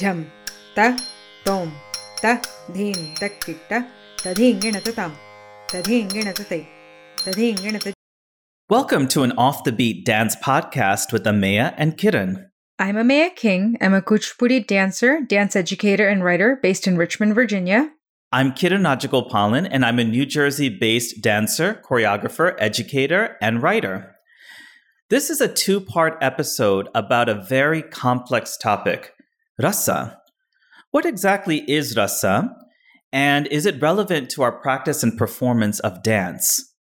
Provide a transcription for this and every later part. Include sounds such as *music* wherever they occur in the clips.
ఝం ತ ತೋಂ ತ ಧೀಂ ತಕ್ಕಿಟ್ಟ ತಧೀಂಗಿಣತ ತಾಂ ತಧೀಂಗಿಣತ ತೈ ತಧೀಂಗಿಣತ Welcome to an off the beat dance podcast with Amaya and Kiran. I'm Amaya King. I'm a Kuchipudi dancer, dance educator, and writer based in Richmond, Virginia. I'm Kiran Rajagopalan, and I'm a New Jersey based dancer, choreographer, educator, and writer. This is a two part episode about a very complex topic Rasa. What exactly is rasa, and is it relevant to our practice and performance of dance?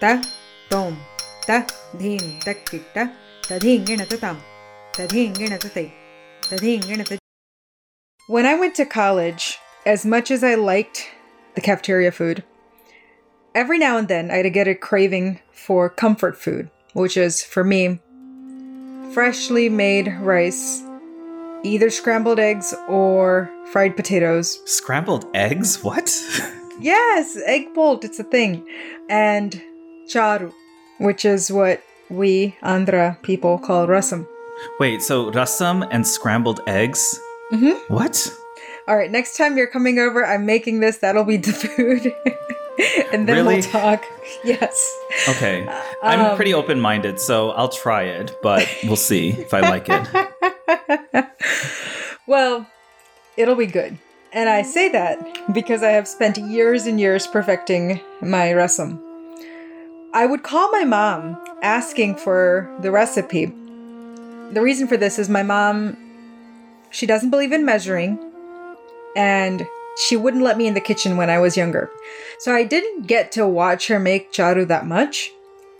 Ta, tom, ta, dhin, ta. When I went to college, as much as I liked the cafeteria food, every now and then I'd get a craving for comfort food, which is, for me, freshly made rice either scrambled eggs or fried potatoes. Scrambled eggs? What? *laughs* Yes, egg bolt, it's a thing. And charu, which is what we Andhra people call rasam. Wait, so rasam and scrambled eggs? Mm-hmm. What? All right, next time you're coming over, I'm making this. That'll be the food. *laughs* and then Really? we'll talk. *laughs* Yes. Okay. I'm Um, pretty open minded, so I'll try it, but we'll see if I like it. *laughs* well, it'll be good. And I say that because I have spent years and years perfecting my rasam. I would call my mom asking for the recipe. The reason for this is my mom, she doesn't believe in measuring, and she wouldn't let me in the kitchen when I was younger. So I didn't get to watch her make charu that much.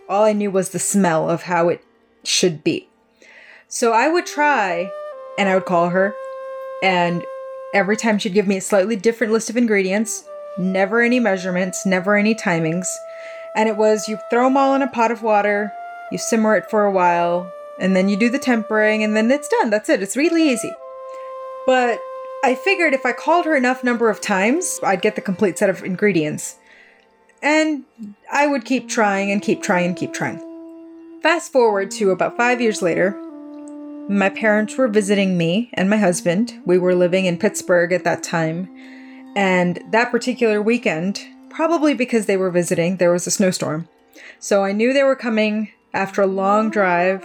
All I knew was the smell of how it should be. So I would try and I would call her, and every time she'd give me a slightly different list of ingredients, never any measurements, never any timings. And it was you throw them all in a pot of water, you simmer it for a while, and then you do the tempering, and then it's done. That's it. It's really easy. But I figured if I called her enough number of times, I'd get the complete set of ingredients. And I would keep trying and keep trying and keep trying. Fast forward to about five years later, my parents were visiting me and my husband. We were living in Pittsburgh at that time. And that particular weekend, probably because they were visiting, there was a snowstorm. So I knew they were coming after a long drive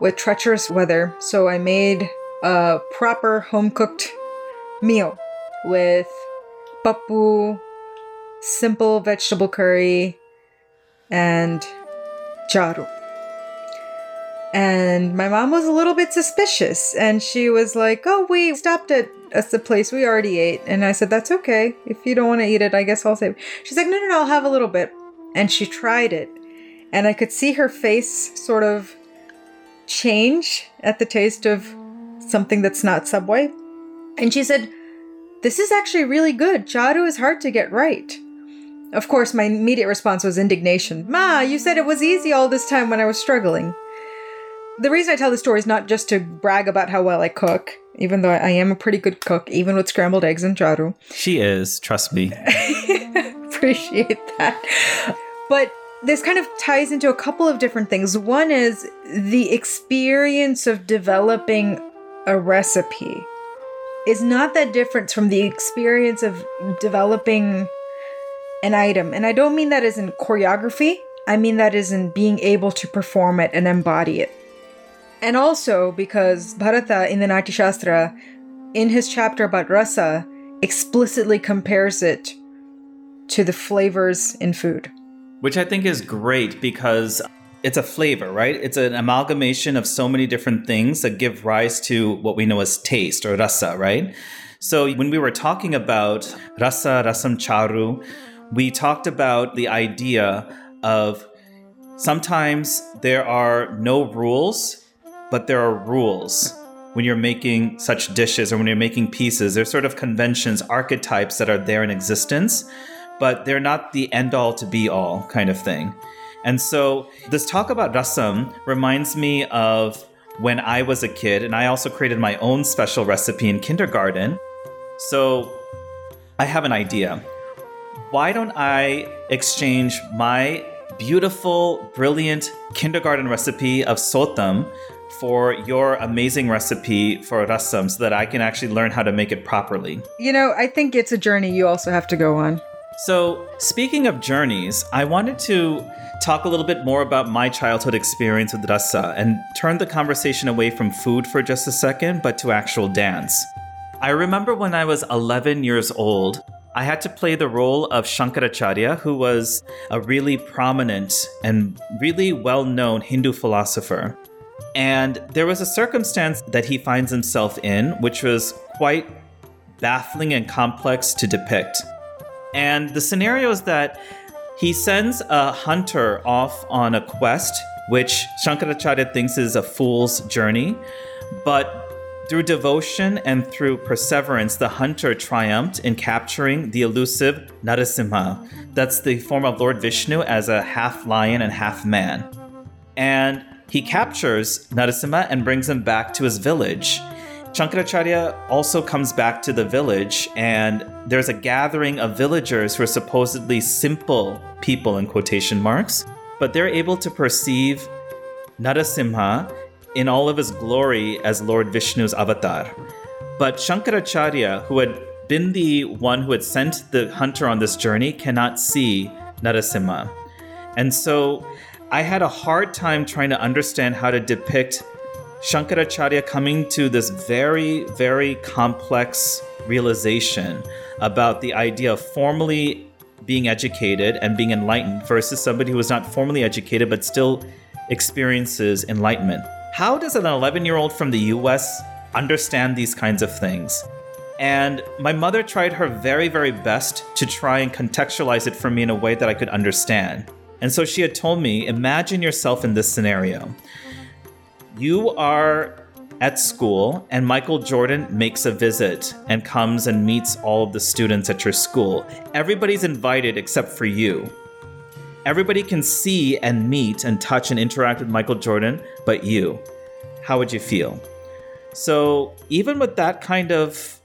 with treacherous weather. So I made a proper home cooked meal with papu, simple vegetable curry, and charu. And my mom was a little bit suspicious and she was like, Oh, we stopped at at the place we already ate. And I said, That's okay. If you don't want to eat it, I guess I'll save. She's like, No, no, no, I'll have a little bit. And she tried it. And I could see her face sort of change at the taste of something that's not Subway. And she said, This is actually really good. Charu is hard to get right. Of course, my immediate response was indignation. Ma, you said it was easy all this time when I was struggling. The reason I tell this story is not just to brag about how well I cook, even though I am a pretty good cook, even with scrambled eggs and charu. She is, trust me. *laughs* Appreciate that. But this kind of ties into a couple of different things. One is the experience of developing a recipe is not that different from the experience of developing an item. And I don't mean that as in choreography, I mean that as in being able to perform it and embody it. And also because Bharata in the Natya Shastra, in his chapter about rasa, explicitly compares it to the flavors in food. Which I think is great because it's a flavor, right? It's an amalgamation of so many different things that give rise to what we know as taste or rasa, right? So when we were talking about rasa, rasam charu, we talked about the idea of sometimes there are no rules, but there are rules when you're making such dishes or when you're making pieces. There's sort of conventions, archetypes that are there in existence, but they're not the end all to be all kind of thing. And so this talk about rasam reminds me of when I was a kid, and I also created my own special recipe in kindergarten. So I have an idea. Why don't I exchange my beautiful, brilliant kindergarten recipe of sotam for your amazing recipe for rasam so that I can actually learn how to make it properly. You know, I think it's a journey you also have to go on. So, speaking of journeys, I wanted to talk a little bit more about my childhood experience with rasa and turn the conversation away from food for just a second, but to actual dance. I remember when I was 11 years old, I had to play the role of Shankaracharya, who was a really prominent and really well known Hindu philosopher. And there was a circumstance that he finds himself in, which was quite baffling and complex to depict. And the scenario is that he sends a hunter off on a quest, which Shankaracharya thinks is a fool's journey. But through devotion and through perseverance, the hunter triumphed in capturing the elusive Narasimha. That's the form of Lord Vishnu as a half lion and half man. And he captures Narasimha and brings him back to his village. Shankaracharya also comes back to the village, and there's a gathering of villagers who are supposedly simple people in quotation marks, but they're able to perceive Narasimha in all of his glory as Lord Vishnu's avatar. But Shankaracharya, who had been the one who had sent the hunter on this journey, cannot see Narasimha. And so I had a hard time trying to understand how to depict Shankaracharya coming to this very, very complex realization about the idea of formally being educated and being enlightened versus somebody who was not formally educated but still experiences enlightenment. How does an 11 year old from the US understand these kinds of things? And my mother tried her very, very best to try and contextualize it for me in a way that I could understand. And so she had told me imagine yourself in this scenario you are at school and Michael Jordan makes a visit and comes and meets all of the students at your school. Everybody's invited except for you. Everybody can see and meet and touch and interact with Michael Jordan, but you. How would you feel? So, even with that kind of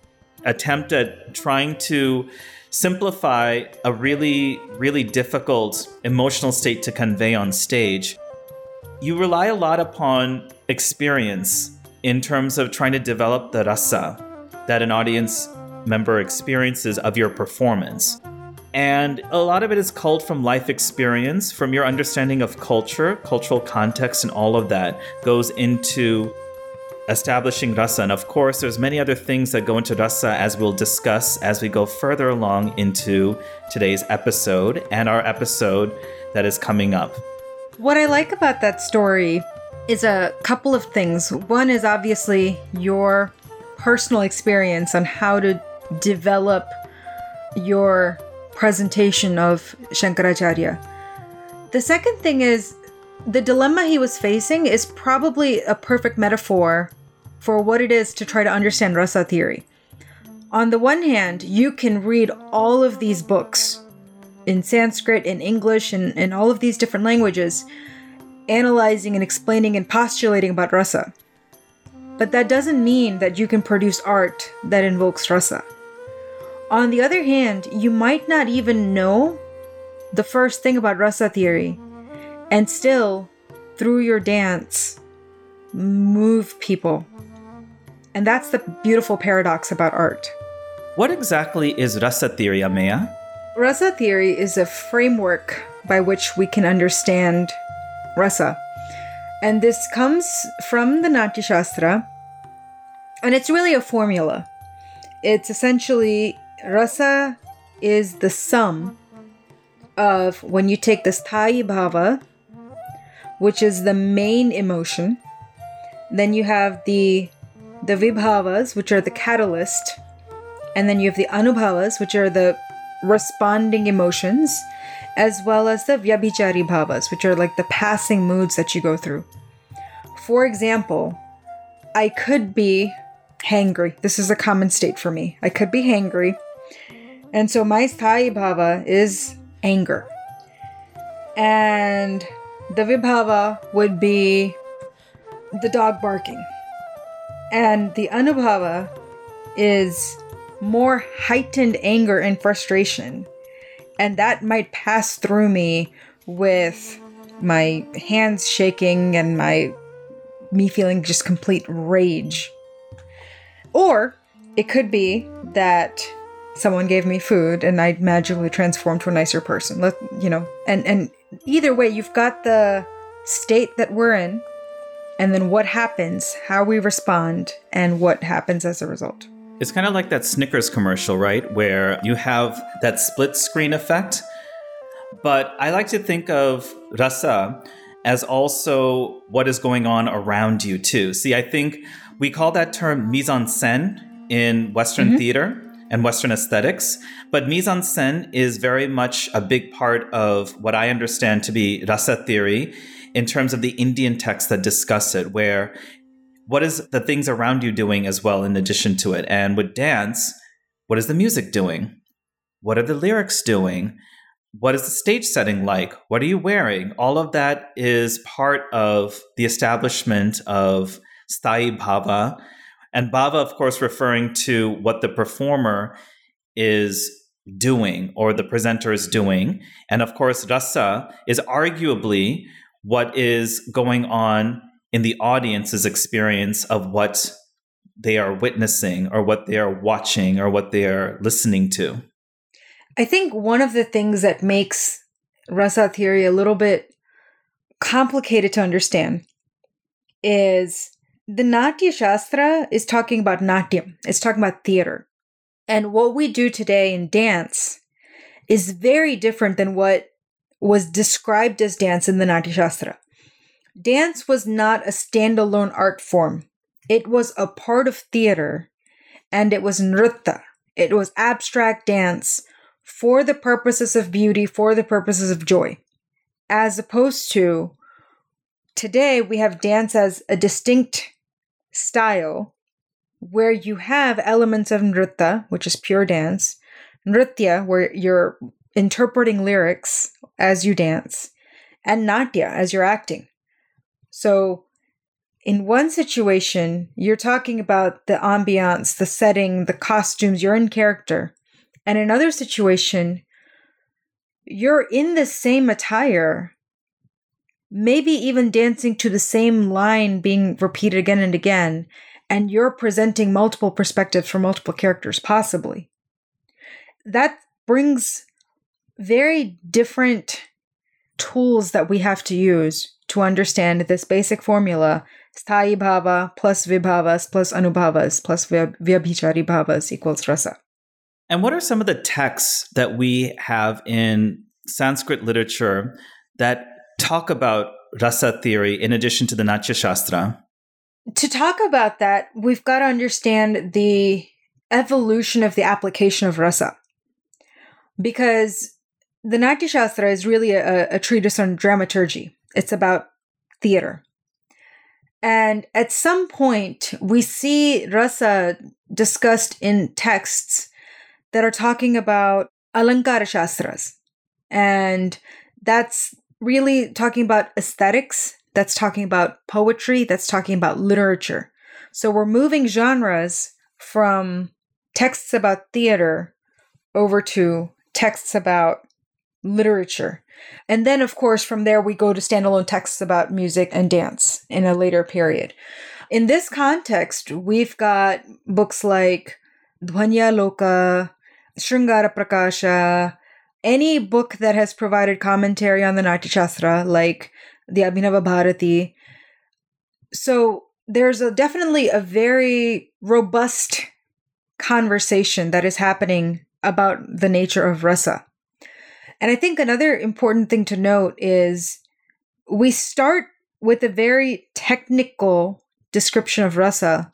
attempt at trying to simplify a really, really difficult emotional state to convey on stage, you rely a lot upon experience in terms of trying to develop the rasa that an audience member experiences of your performance. And a lot of it is culled from life experience, from your understanding of culture, cultural context, and all of that goes into establishing rasa. And of course, there's many other things that go into rasa as we'll discuss as we go further along into today's episode and our episode that is coming up. What I like about that story is a couple of things. One is obviously your personal experience on how to develop your presentation of Shankaracharya. The second thing is the dilemma he was facing is probably a perfect metaphor for what it is to try to understand rasa theory. On the one hand, you can read all of these books in Sanskrit, in English, and in all of these different languages, analyzing and explaining and postulating about rasa. But that doesn't mean that you can produce art that invokes rasa. On the other hand, you might not even know the first thing about rasa theory, and still, through your dance, move people. And that's the beautiful paradox about art. What exactly is rasa theory, Ameya? Rasa theory is a framework by which we can understand rasa. And this comes from the Natya Shastra, and it's really a formula. It's essentially rasa is the sum of when you take the sthayi bhava, which is the main emotion, then you have the the vibhavas, which are the catalyst, and then you have the anubhavas, which are the responding emotions, as well as the vyabhichari bhavas, which are like the passing moods that you go through. For example, I could be hangry. This is a common state for me. I could be hangry. And so my sthayi bhava is anger. And the vibhava would be the dog barking. And the anubhava is more heightened anger and frustration and that might pass through me with my hands shaking and my me feeling just complete rage. Or it could be that someone gave me food and I magically transformed to a nicer person. Let you know, and and either way, you've got the state that we're in, and then what happens, how we respond, and what happens as a result. It's kind of like that Snickers commercial, right? Where you have that split screen effect. But I like to think of rasa as also what is going on around you, too. See, I think we call that term mise en scène in Western mm-hmm. theater and Western aesthetics. But mise en scène is very much a big part of what I understand to be rasa theory in terms of the Indian texts that discuss it, where what is the things around you doing as well in addition to it? And with dance, what is the music doing? What are the lyrics doing? What is the stage setting like? What are you wearing? All of that is part of the establishment of Sthayi Bhava and bhava, of course, referring to what the performer is doing or the presenter is doing. And of course, rasa is arguably what is going on in the audience's experience of what they are witnessing or what they are watching or what they are listening to. I think one of the things that makes rasa theory a little bit complicated to understand is the Natya Shastra is talking about Natyam, it's talking about theater. And what we do today in dance is very different than what was described as dance in the Natya Shastra. Dance was not a standalone art form, it was a part of theater, and it was nritta. It was abstract dance for the purposes of beauty, for the purposes of joy, as opposed to today we have dance as a distinct style where you have elements of nritta, which is pure dance, nritya, where you're interpreting lyrics as you dance, and natya, as you're acting. So, in one situation, you're talking about the ambiance, the setting, the costumes, you're in character. And in another situation, you're in the same attire, maybe even dancing to the same line being repeated again and again, and you're presenting multiple perspectives for multiple characters, possibly. That brings very different tools that we have to use to understand this basic formula sthayi bhava plus vibhavas plus anubhavas plus vyabhichari bhavas equals rasa. And what are some of the texts that we have in Sanskrit literature that talk about rasa theory in addition to the Natya Shastra? To talk about that, we've got to understand the evolution of the application of rasa. Because the Natya Shastra is really a, a treatise on dramaturgy, it's about theater. And at some point, we see rasa discussed in texts that are talking about Alankara Shastras. And that's really talking about aesthetics, that's talking about poetry, that's talking about literature. So we're moving genres from texts about theater over to texts about literature. And then, of course, from there, we go to standalone texts about music and dance in a later period. In this context, we've got books like Dhvanya Loka, Sringara Prakasha, any book that has provided commentary on the Natya Shastra, like the Abhinava Bharati. So there's a, definitely a very robust conversation that is happening about the nature of rasa. And I think another important thing to note is we start with a very technical description of rasa,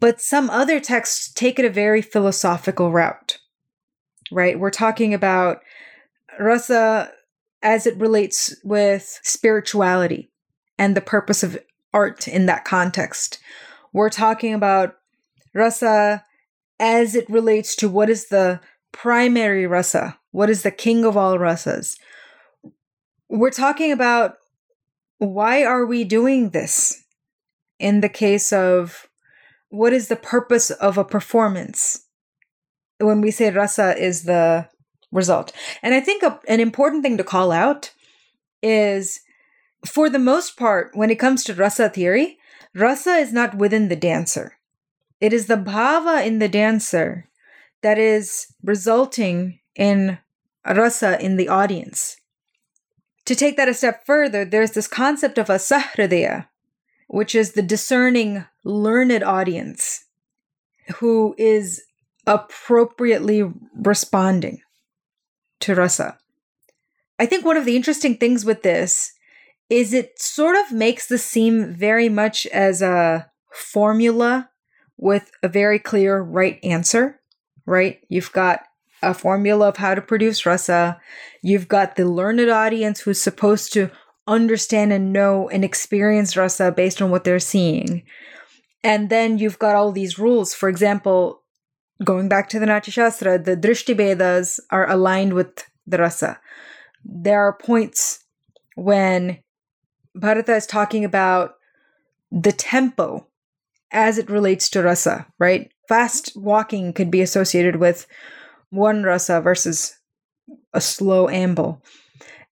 but some other texts take it a very philosophical route right? We're talking about rasa as it relates with spirituality and the purpose of art in that context. We're talking about rasa as it relates to what is the primary rasa, what is the king of all rasas. We're talking about why are we doing this in the case of what is the purpose of a performance when we say rasa is the result. And I think a, an important thing to call out is for the most part, when it comes to rasa theory, Rasa is not within the dancer. It is the bhava in the dancer that is resulting in rasa in the audience. To take that a step further, there's this concept of a sahridaya, which is the discerning, learned audience who is appropriately responding to rasa. I think one of the interesting things with this is it sort of makes this seem very much as a formula with a very clear right answer, right? You've got a formula of how to produce rasa. You've got the learned audience who's supposed to understand and know and experience rasa based on what they're seeing. And then you've got all these rules. For example, going back to the Natya Shastra, the Drishti Bhedas are aligned with the rasa. There are points when Bharata is talking about the tempo as it relates to rasa, right? Fast walking could be associated with one rasa versus a slow amble.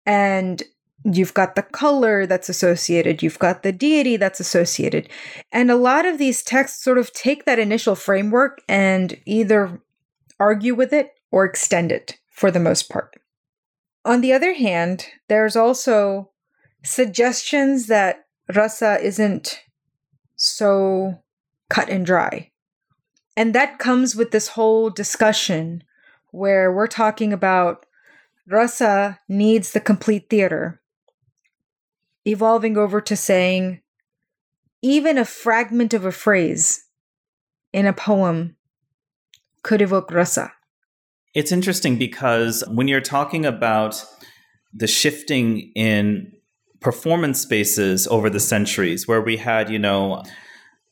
And you've got the color that's associated, you've got the deity that's associated. And a lot of these texts sort of take that initial framework and either argue with it or extend it for the most part. On the other hand, there's also suggestions that rasa isn't so cut and dry. And that comes with this whole discussion where we're talking about rasa needs the complete theater, evolving over to saying even a fragment of a phrase in a poem could evoke rasa. It's interesting because when you're talking about the shifting in performance spaces over the centuries, where we had, you know,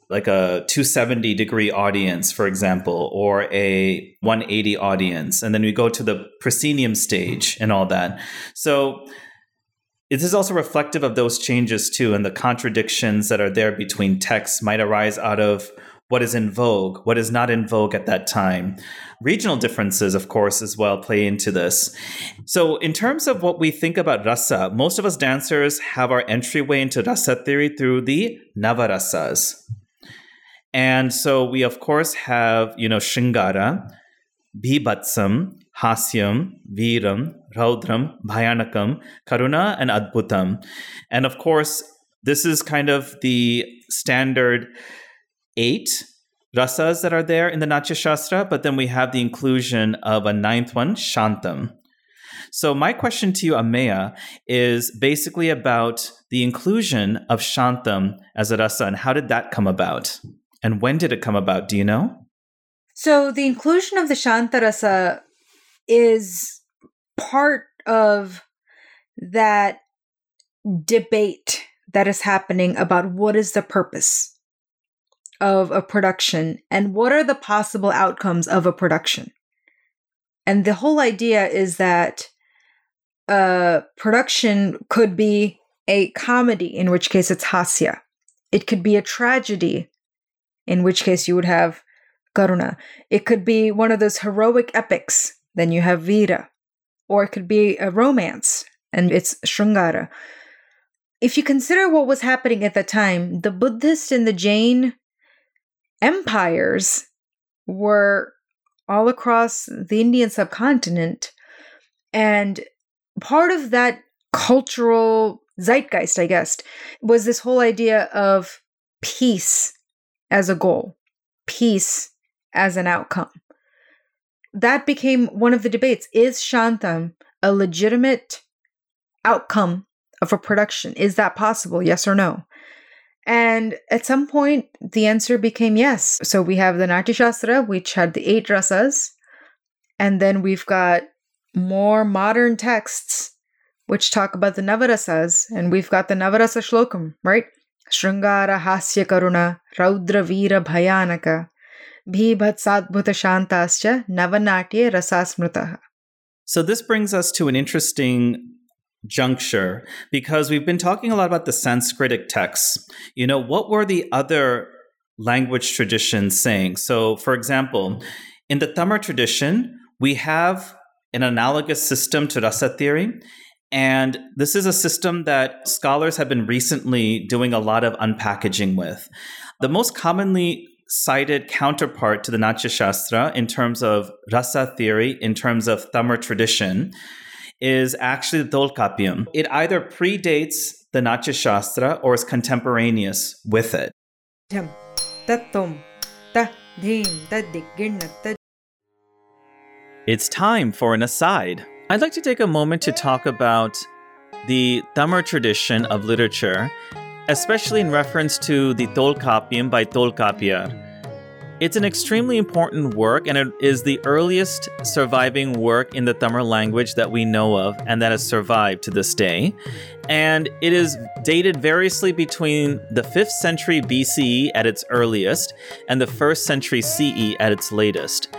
like a 270 degree audience, for example, or a 180 audience. And then we go to the proscenium stage and all that. So this is also reflective of those changes too, and the contradictions that are there between texts might arise out of what is in vogue, what is not in vogue at that time. Regional differences, of course, as well play into this. So, in terms of what we think about rasa, most of us dancers have our entryway into rasa theory through the navarasas. And so we, of course, have, you know, Shringara, Bibhatsam, Hasyam, Viram, Raudram, Bhayanakam, Karuna, and Adbhutam. And of course, this is kind of the standard eight rasas that are there in the Natya Shastra, but then we have the inclusion of a ninth one, Shantam. So, my question to you, Ameya, is basically about the inclusion of Shantam as a rasa and how did that come about? And when did it come about? Do you know? So the inclusion of the Shantarasa is part of that debate that is happening about what is the purpose of a production and what are the possible outcomes of a production. And the whole idea is that a production could be a comedy, in which case it's hasya. It could be a tragedy, in which case you would have Karuna. It could be one of those heroic epics, then you have Vira. Or it could be a romance, and it's Shrungara. If you consider what was happening at the time, the Buddhist and the Jain empires were all across the Indian subcontinent. And part of that cultural zeitgeist, I guess, was this whole idea of peace as a goal, peace as an outcome. That became one of the debates. Is Shantam a legitimate outcome of a production? Is that possible? Yes or no? And at some point, the answer became yes. So we have the Natya Shastra, which had the eight rasas, and then we've got more modern texts which talk about the Navarasas, and we've got the Navarasa Shlokam, right? Rasasmritaha. So this brings us to an interesting juncture because we've been talking a lot about the Sanskritic texts. You know, what were the other language traditions saying? So, for example, in the Tamil tradition, we have an analogous system to rasa theory, And this is a system that scholars have been recently doing a lot of unpackaging with. The most commonly cited counterpart to the Natya Shastra in terms of rasa theory, in terms of Tamil tradition, is actually the Tolkappiyam. It either predates the Natya Shastra or is contemporaneous with it. It's time for an aside. I'd like to take a moment to talk about the Tamil tradition of literature, especially in reference to the Tolkappiyam by Tolkappiyar. It's an extremely important work, and it is the earliest surviving work in the Tamil language that we know of and that has survived to this day. And it is dated variously between the 5th century BCE at its earliest and the 1st century CE at its latest.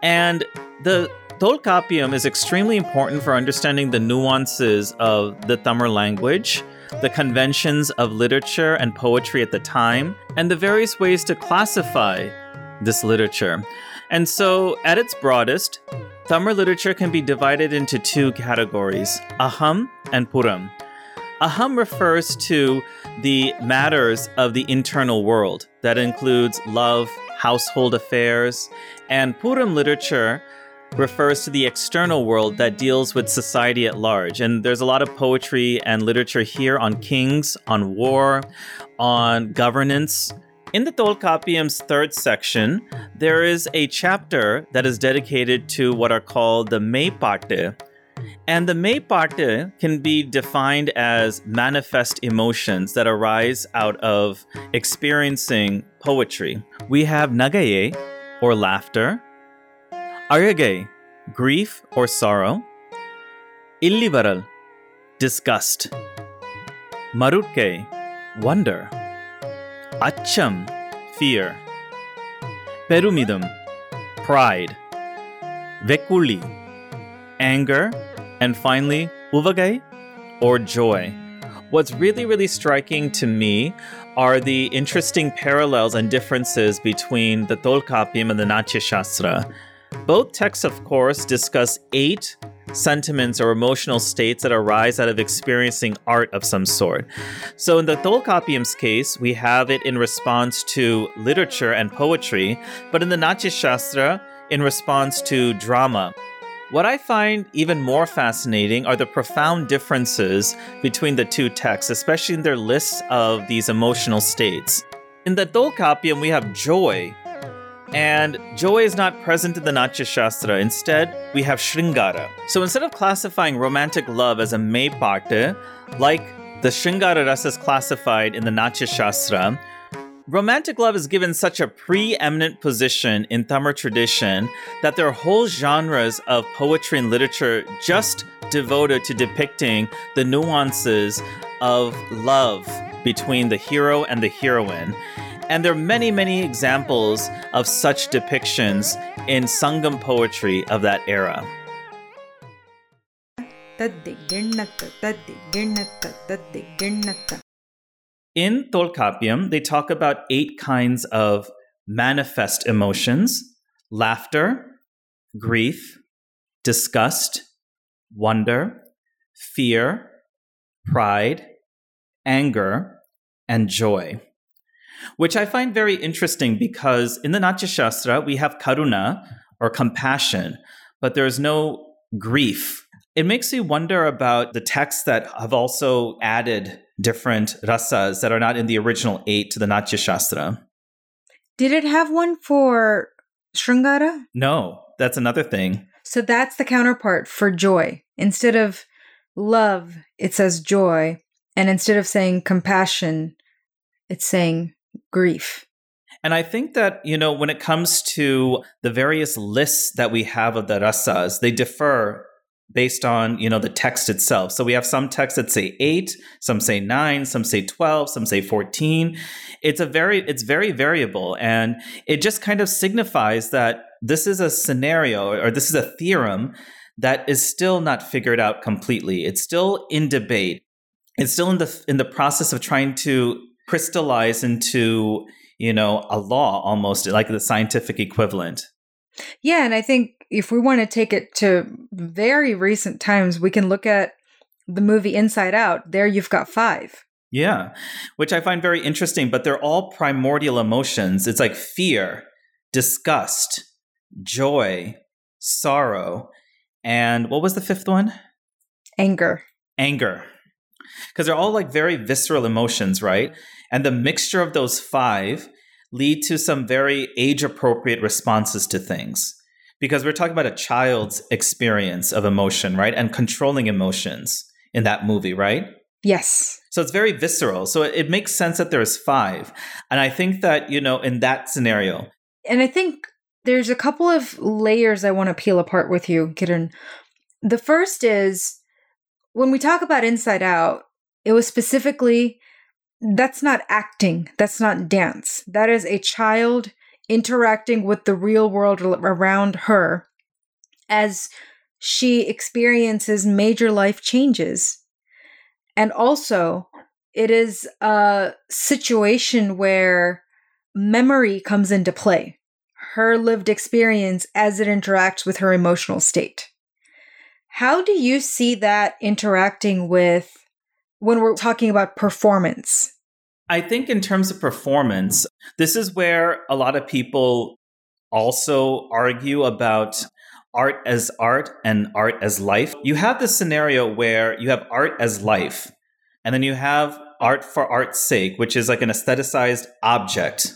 And the Tolkappiyam is extremely important for understanding the nuances of the Tamil language the conventions of literature and poetry at the time, and the various ways to classify this literature. And so, at its broadest, Tamil literature can be divided into two categories Aham and Puram. Aham refers to the matters of the internal world, that includes love, household affairs, and Puram literature refers to the external world that deals with society at large. And there's a lot of poetry and literature here on kings, on war, on governance, in the Tolkappiyam's third section, there is a chapter that is dedicated to what are called the Meipate. And the Meipate can be defined as manifest emotions that arise out of experiencing poetry. We have Nagaye, or laughter, Ayage, grief or sorrow, Illivaral, disgust, Marutke, wonder. Acham, fear. Perumidam, pride. Vekuli, anger. And finally, Uvagai, or joy. What's really, really striking to me are the interesting parallels and differences between the Tolkappiyam and the Natya Shastra. Both texts, of course, discuss eight sentiments or emotional states that arise out of experiencing art of some sort. So in the Tolkappiyam's case, we have it in response to literature and poetry, but in the Natya Shastra, in response to drama. What I find even more fascinating are the profound differences between the two texts, especially in their lists of these emotional states. In the Tolkappiyam, we have joy, and joy is not present in the Natya Shastra. Instead, we have Shringara. So instead of classifying romantic love as a Meipate, like the Shringara Rasa is classified in the Natya Shastra, romantic love is given such a preeminent position in Tamil tradition that there are whole genres of poetry and literature just devoted to depicting the nuances of love between the hero and the heroine. And there are many, many examples of such depictions in Sangam poetry of that era. In Tolkappiyam, they talk about eight kinds of manifest emotions laughter, grief, disgust, wonder, fear, pride, anger, and joy which I find very interesting because in the Natya Shastra, we have karuna or compassion, but there's no grief. It makes me wonder about the texts that have also added different rasas that are not in the original eight to the Natya Shastra. Did it have one for Shringara? No, that's another thing. So that's the counterpart for joy. Instead of love, it says joy. And instead of saying compassion, it's saying grief. And I think that, you know, when it comes to the various lists that we have of the rasas, they differ based on, you know, the text itself. So we have some texts that say 8, some say 9, some say 12, some say 14. It's a very it's very variable and it just kind of signifies that this is a scenario or this is a theorem that is still not figured out completely. It's still in debate. It's still in the in the process of trying to crystallize into you know a law almost like the scientific equivalent yeah and i think if we want to take it to very recent times we can look at the movie Inside Out, there you've got five. Yeah, which I find very interesting, but they're all primordial emotions. It's like fear, disgust, joy, sorrow, and what was the fifth one? Anger. Anger. Because they're all like very visceral emotions, right? And the mixture of those five lead to some very age appropriate responses to things. Because we're talking about a child's experience of emotion, right? And controlling emotions in that movie, right? Yes. So it's very visceral. So it, makes sense that there's five. And I think that, you know, in that scenario. And I think there's a couple of layers I want to peel apart with you, Kiran. The first is when we talk about Inside Out, it was specifically that's not acting, that's not dance. That is a child interacting with the real world around her as she experiences major life changes and also, it is a situation where memory comes into play, her lived experience as it interacts with her emotional state. How do you see that interacting with when we're talking about performance? I think, in terms of performance, this is where a lot of people also argue about art as art and art as life. You have this scenario where you have art as life, and then you have art for art's sake, which is like an aestheticized object.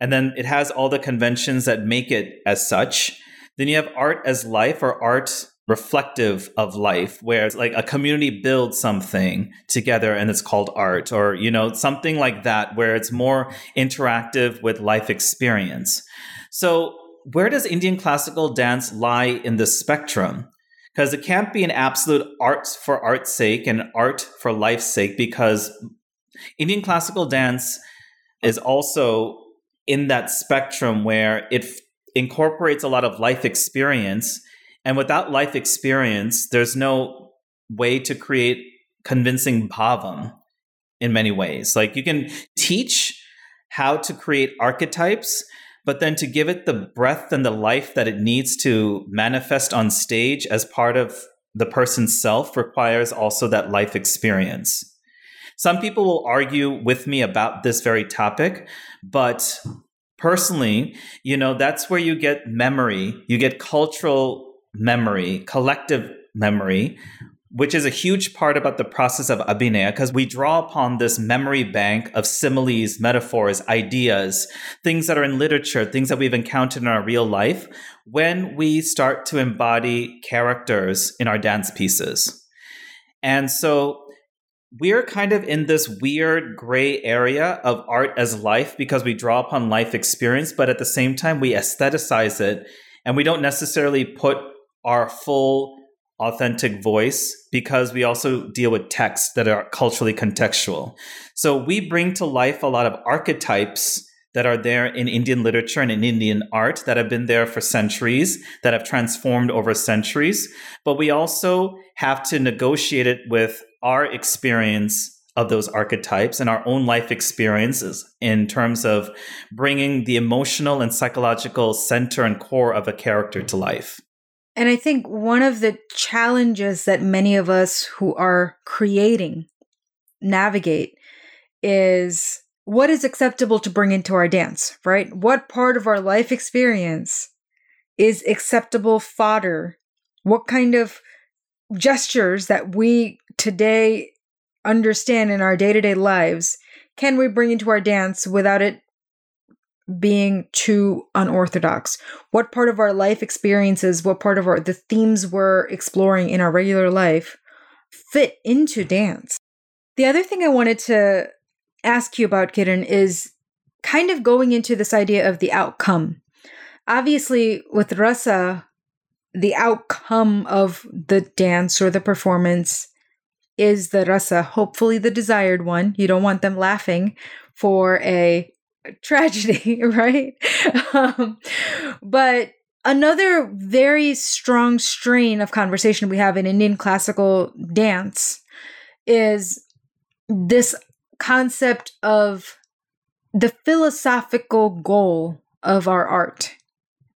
And then it has all the conventions that make it as such. Then you have art as life or art reflective of life where it's like a community builds something together and it's called art or you know something like that where it's more interactive with life experience so where does Indian classical dance lie in the spectrum? Because it can't be an absolute art for art's sake and art for life's sake, because Indian classical dance is also in that spectrum where it f- incorporates a lot of life experience. And without life experience, there's no way to create convincing bhavam in many ways. Like you can teach how to create archetypes, but then to give it the breath and the life that it needs to manifest on stage as part of the person's self requires also that life experience. Some people will argue with me about this very topic, but personally, you know, that's where you get memory, you get cultural memory, collective memory, which is a huge part about the process of abhinaya because we draw upon this memory bank of similes, metaphors, ideas, things that are in literature, things that we've encountered in our real life when we start to embody characters in our dance pieces. And so we're kind of in this weird gray area of art as life because we draw upon life experience, but at the same time, we aestheticize it and we don't necessarily put our full authentic voice because we also deal with texts that are culturally contextual. So we bring to life a lot of archetypes that are there in Indian literature and in Indian art that have been there for centuries, that have transformed over centuries. But we also have to negotiate it with our experience of those archetypes and our own life experiences in terms of bringing the emotional and psychological center and core of a character to life. And I think one of the challenges that many of us who are creating navigate is what is acceptable to bring into our dance, right? What part of our life experience is acceptable fodder? What kind of gestures that we today understand in our day to day lives can we bring into our dance without it being too unorthodox? What part of our life experiences, what part of our the themes we're exploring in our regular life fit into dance? The other thing I wanted to ask you about, Kiran, is kind of going into this idea of the outcome. Obviously, with rasa, the outcome of the dance or the performance is the rasa, hopefully the desired one. You don't want them laughing for a *laughs* tragedy, *laughs* right? Um, but another very strong strain of conversation we have in Indian classical dance is this concept of the philosophical goal of our art.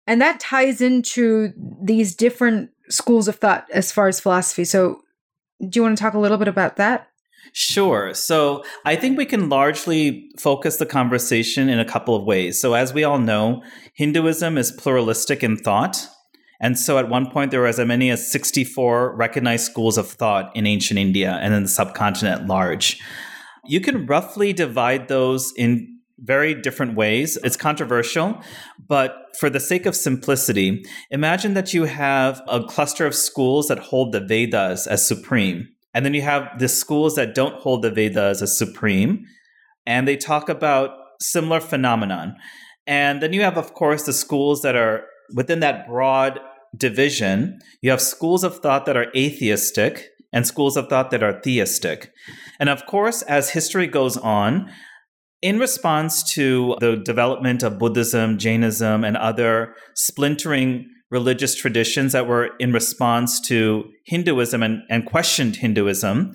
And that ties into these different schools of thought as far as philosophy. So, Do you want to talk a little bit about that? Sure. So I think we can largely focus the conversation in a couple of ways. So, as we all know, Hinduism is pluralistic in thought. And so at one point, there were as many as 64 recognized schools of thought in ancient India and in the subcontinent at large. You can roughly divide those in very different ways. It's controversial, but for the sake of simplicity, imagine that you have a cluster of schools that hold the Vedas as supreme. And then you have the schools that don't hold the Vedas as supreme, and they talk about similar phenomenon. And then you have, of course, the schools that are within that broad division. You have schools of thought that are atheistic and schools of thought that are theistic. And of course, as history goes on, in response to the development of Buddhism, Jainism, and other splintering religious traditions that were in response to Hinduism and, and questioned Hinduism,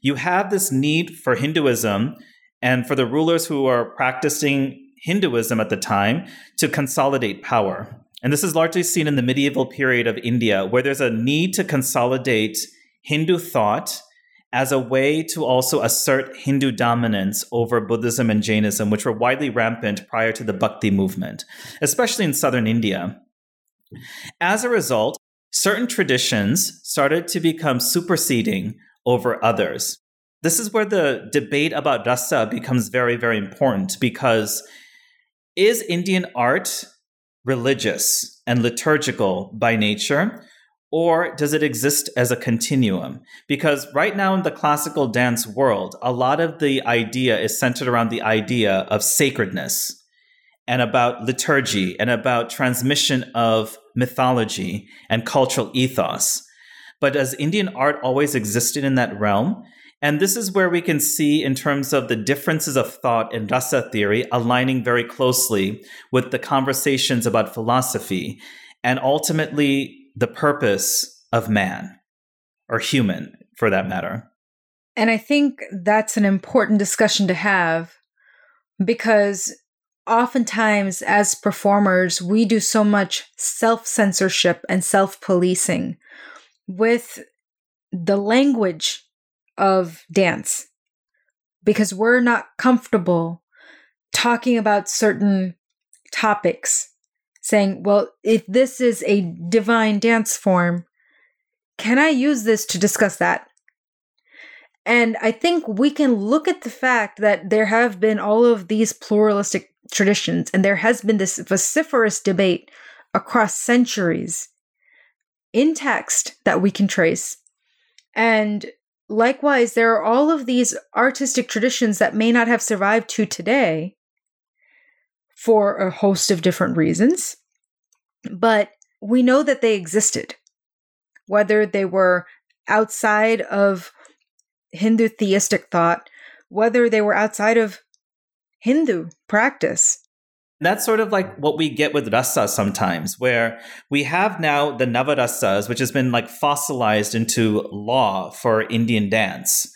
you have this need for Hinduism and for the rulers who are practicing Hinduism at the time to consolidate power. And this is largely seen in the medieval period of India, where there's a need to consolidate Hindu thought as a way to also assert Hindu dominance over Buddhism and Jainism, which were widely rampant prior to the Bhakti movement, especially in southern India. As a result, certain traditions started to become superseding over others. This is where the debate about rasa becomes very, very important because is Indian art religious and liturgical by nature? Or does it exist as a continuum? Because right now in the classical dance world, a lot of the idea is centered around the idea of sacredness and about liturgy and about transmission of mythology and cultural ethos. But as Indian art always existed in that realm? And this is where we can see, in terms of the differences of thought in rasa theory, aligning very closely with the conversations about philosophy and ultimately the purpose of man or human for that matter. And I think that's an important discussion to have because oftentimes as performers, we do so much self censorship and self policing with the language of dance because we're not comfortable talking about certain topics, saying, well, if this is a divine dance form, can I use this to discuss that? And I think we can look at the fact that there have been all of these pluralistic traditions, and there has been this vociferous debate across centuries in text that we can trace. And likewise, there are all of these artistic traditions that may not have survived to today for a host of different reasons, but we know that they existed. Whether they were outside of Hindu theistic thought, whether they were outside of Hindu practice. That's sort of like what we get with rasa sometimes, where we have now the navarasas, which has been like fossilized into law for Indian dance.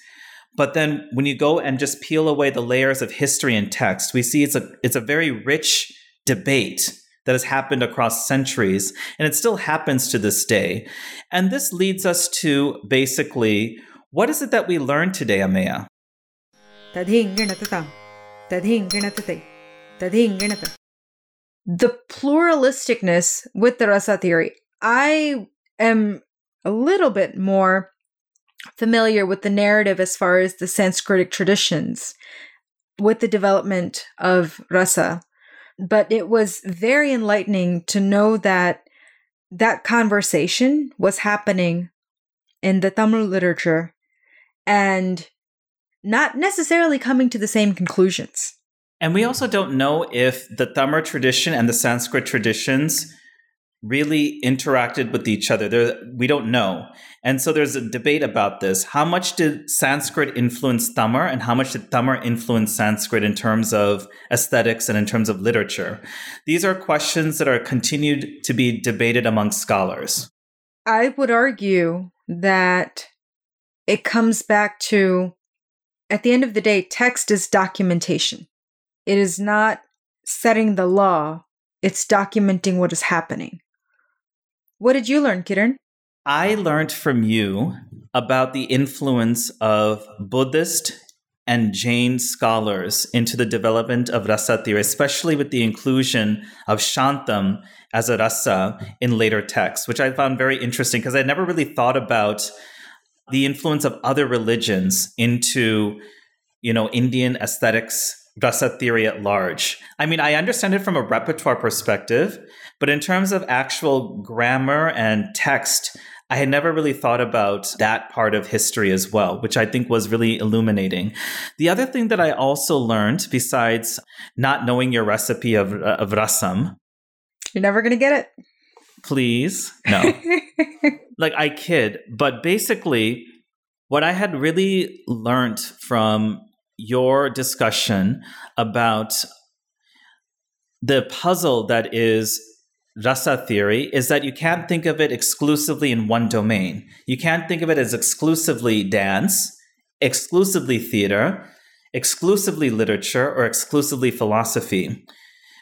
But then when you go and just peel away the layers of history and text, we see it's a it's a very rich debate that has happened across centuries, and it still happens to this day. And this leads us to basically what is it that we learn today, Ameya? The pluralisticness with the rasa theory, I am a little bit more familiar with the narrative as far as the Sanskritic traditions with the development of rasa. But it was very enlightening to know that that conversation was happening in the Tamil literature and not necessarily coming to the same conclusions. And we also don't know if the Tamil tradition and the Sanskrit traditions really interacted with each other. There, we don't know. And so there's a debate about this. How much did Sanskrit influence Tamil and how much did Tamil influence Sanskrit in terms of aesthetics and in terms of literature? These are questions that are continued to be debated among scholars. I would argue that it comes back to at the end of the day, text is documentation. It is not setting the law, it's documenting what is happening. What did you learn, Kiran? I learned from you about the influence of Buddhist and Jain scholars into the development of rasa theory, especially with the inclusion of Shantam as a rasa in later texts, which I found very interesting because I never really thought about the influence of other religions into, you know, Indian aesthetics, rasa theory at large. I mean, I understand it from a repertoire perspective, but in terms of actual grammar and text, I had never really thought about that part of history as well, which I think was really illuminating. The other thing that I also learned, besides not knowing your recipe of, of rasam, you're never going to get it. Please. No. *laughs* like, I kid. But basically, what I had really learned from your discussion about the puzzle that is rasa theory is that you can't think of it exclusively in one domain. You can't think of it as exclusively dance, exclusively theater, exclusively literature, or exclusively philosophy.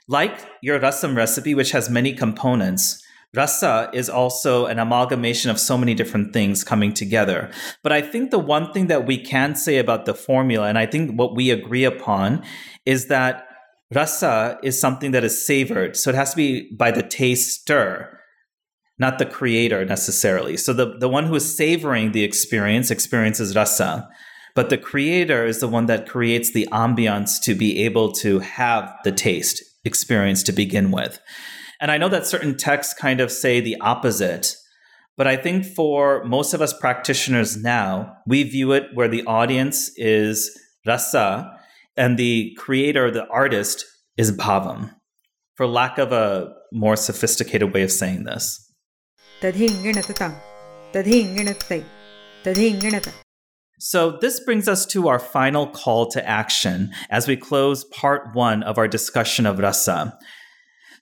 Like your rasam recipe, which has many components, rasa is also an amalgamation of so many different things coming together. But I think the one thing that we can say about the formula, and I think what we agree upon, is that rasa is something that is savored. So it has to be by the taster, not the creator necessarily. So the, the one who is savoring the experience experiences rasa. But the creator is the one that creates the ambiance to be able to have the taste experience to begin with. And I know that certain texts kind of say the opposite. But I think for most of us practitioners now, we view it where the audience is rasa and the creator, the artist, is bhavam, for lack of a more sophisticated way of saying this. So, this brings us to our final call to action as we close part one of our discussion of rasa.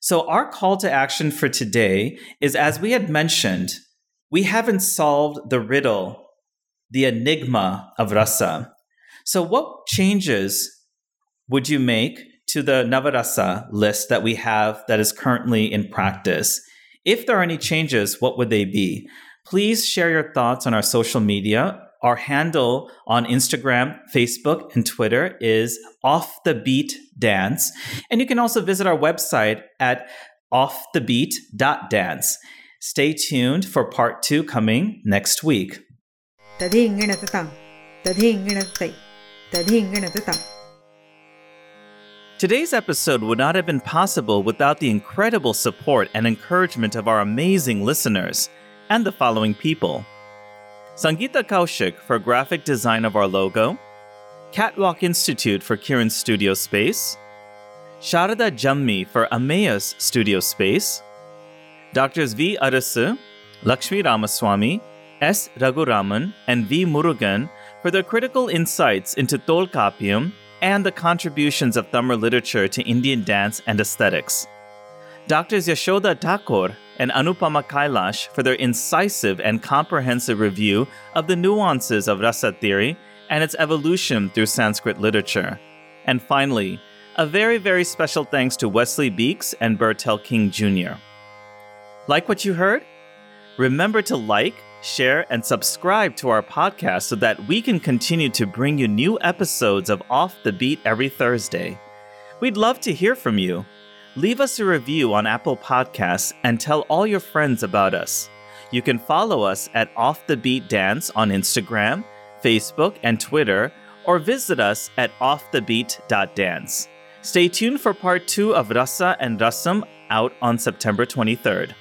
So, our call to action for today is as we had mentioned, we haven't solved the riddle, the enigma of rasa. So, what changes would you make to the Navarasa list that we have that is currently in practice? If there are any changes, what would they be? Please share your thoughts on our social media. Our handle on Instagram, Facebook, and Twitter is Off the Beat Dance. And you can also visit our website at offthebeat.dance. Stay tuned for part two coming next week. Today's episode would not have been possible without the incredible support and encouragement of our amazing listeners and the following people Sangeeta Kaushik for graphic design of our logo, Catwalk Institute for Kiran's studio space, Sharada Jammi for Ameya's studio space, Doctors V. Arasu, Lakshmi Ramaswamy, S. Raghuraman, and V. Murugan for their critical insights into Tolkappiyam and the contributions of Tamil literature to Indian dance and aesthetics. Doctors Yashoda Thakur and Anupama Kailash for their incisive and comprehensive review of the nuances of rasa theory and its evolution through Sanskrit literature. And finally, a very, very special thanks to Wesley Beeks and Bertel King Jr. Like what you heard? Remember to like, share, and subscribe to our podcast so that we can continue to bring you new episodes of Off the Beat every Thursday. We'd love to hear from you. Leave us a review on Apple Podcasts and tell all your friends about us. You can follow us at Off the Beat Dance on Instagram, Facebook, and Twitter, or visit us at offthebeat.dance. Stay tuned for part two of Rasa and Rasam out on September 23rd.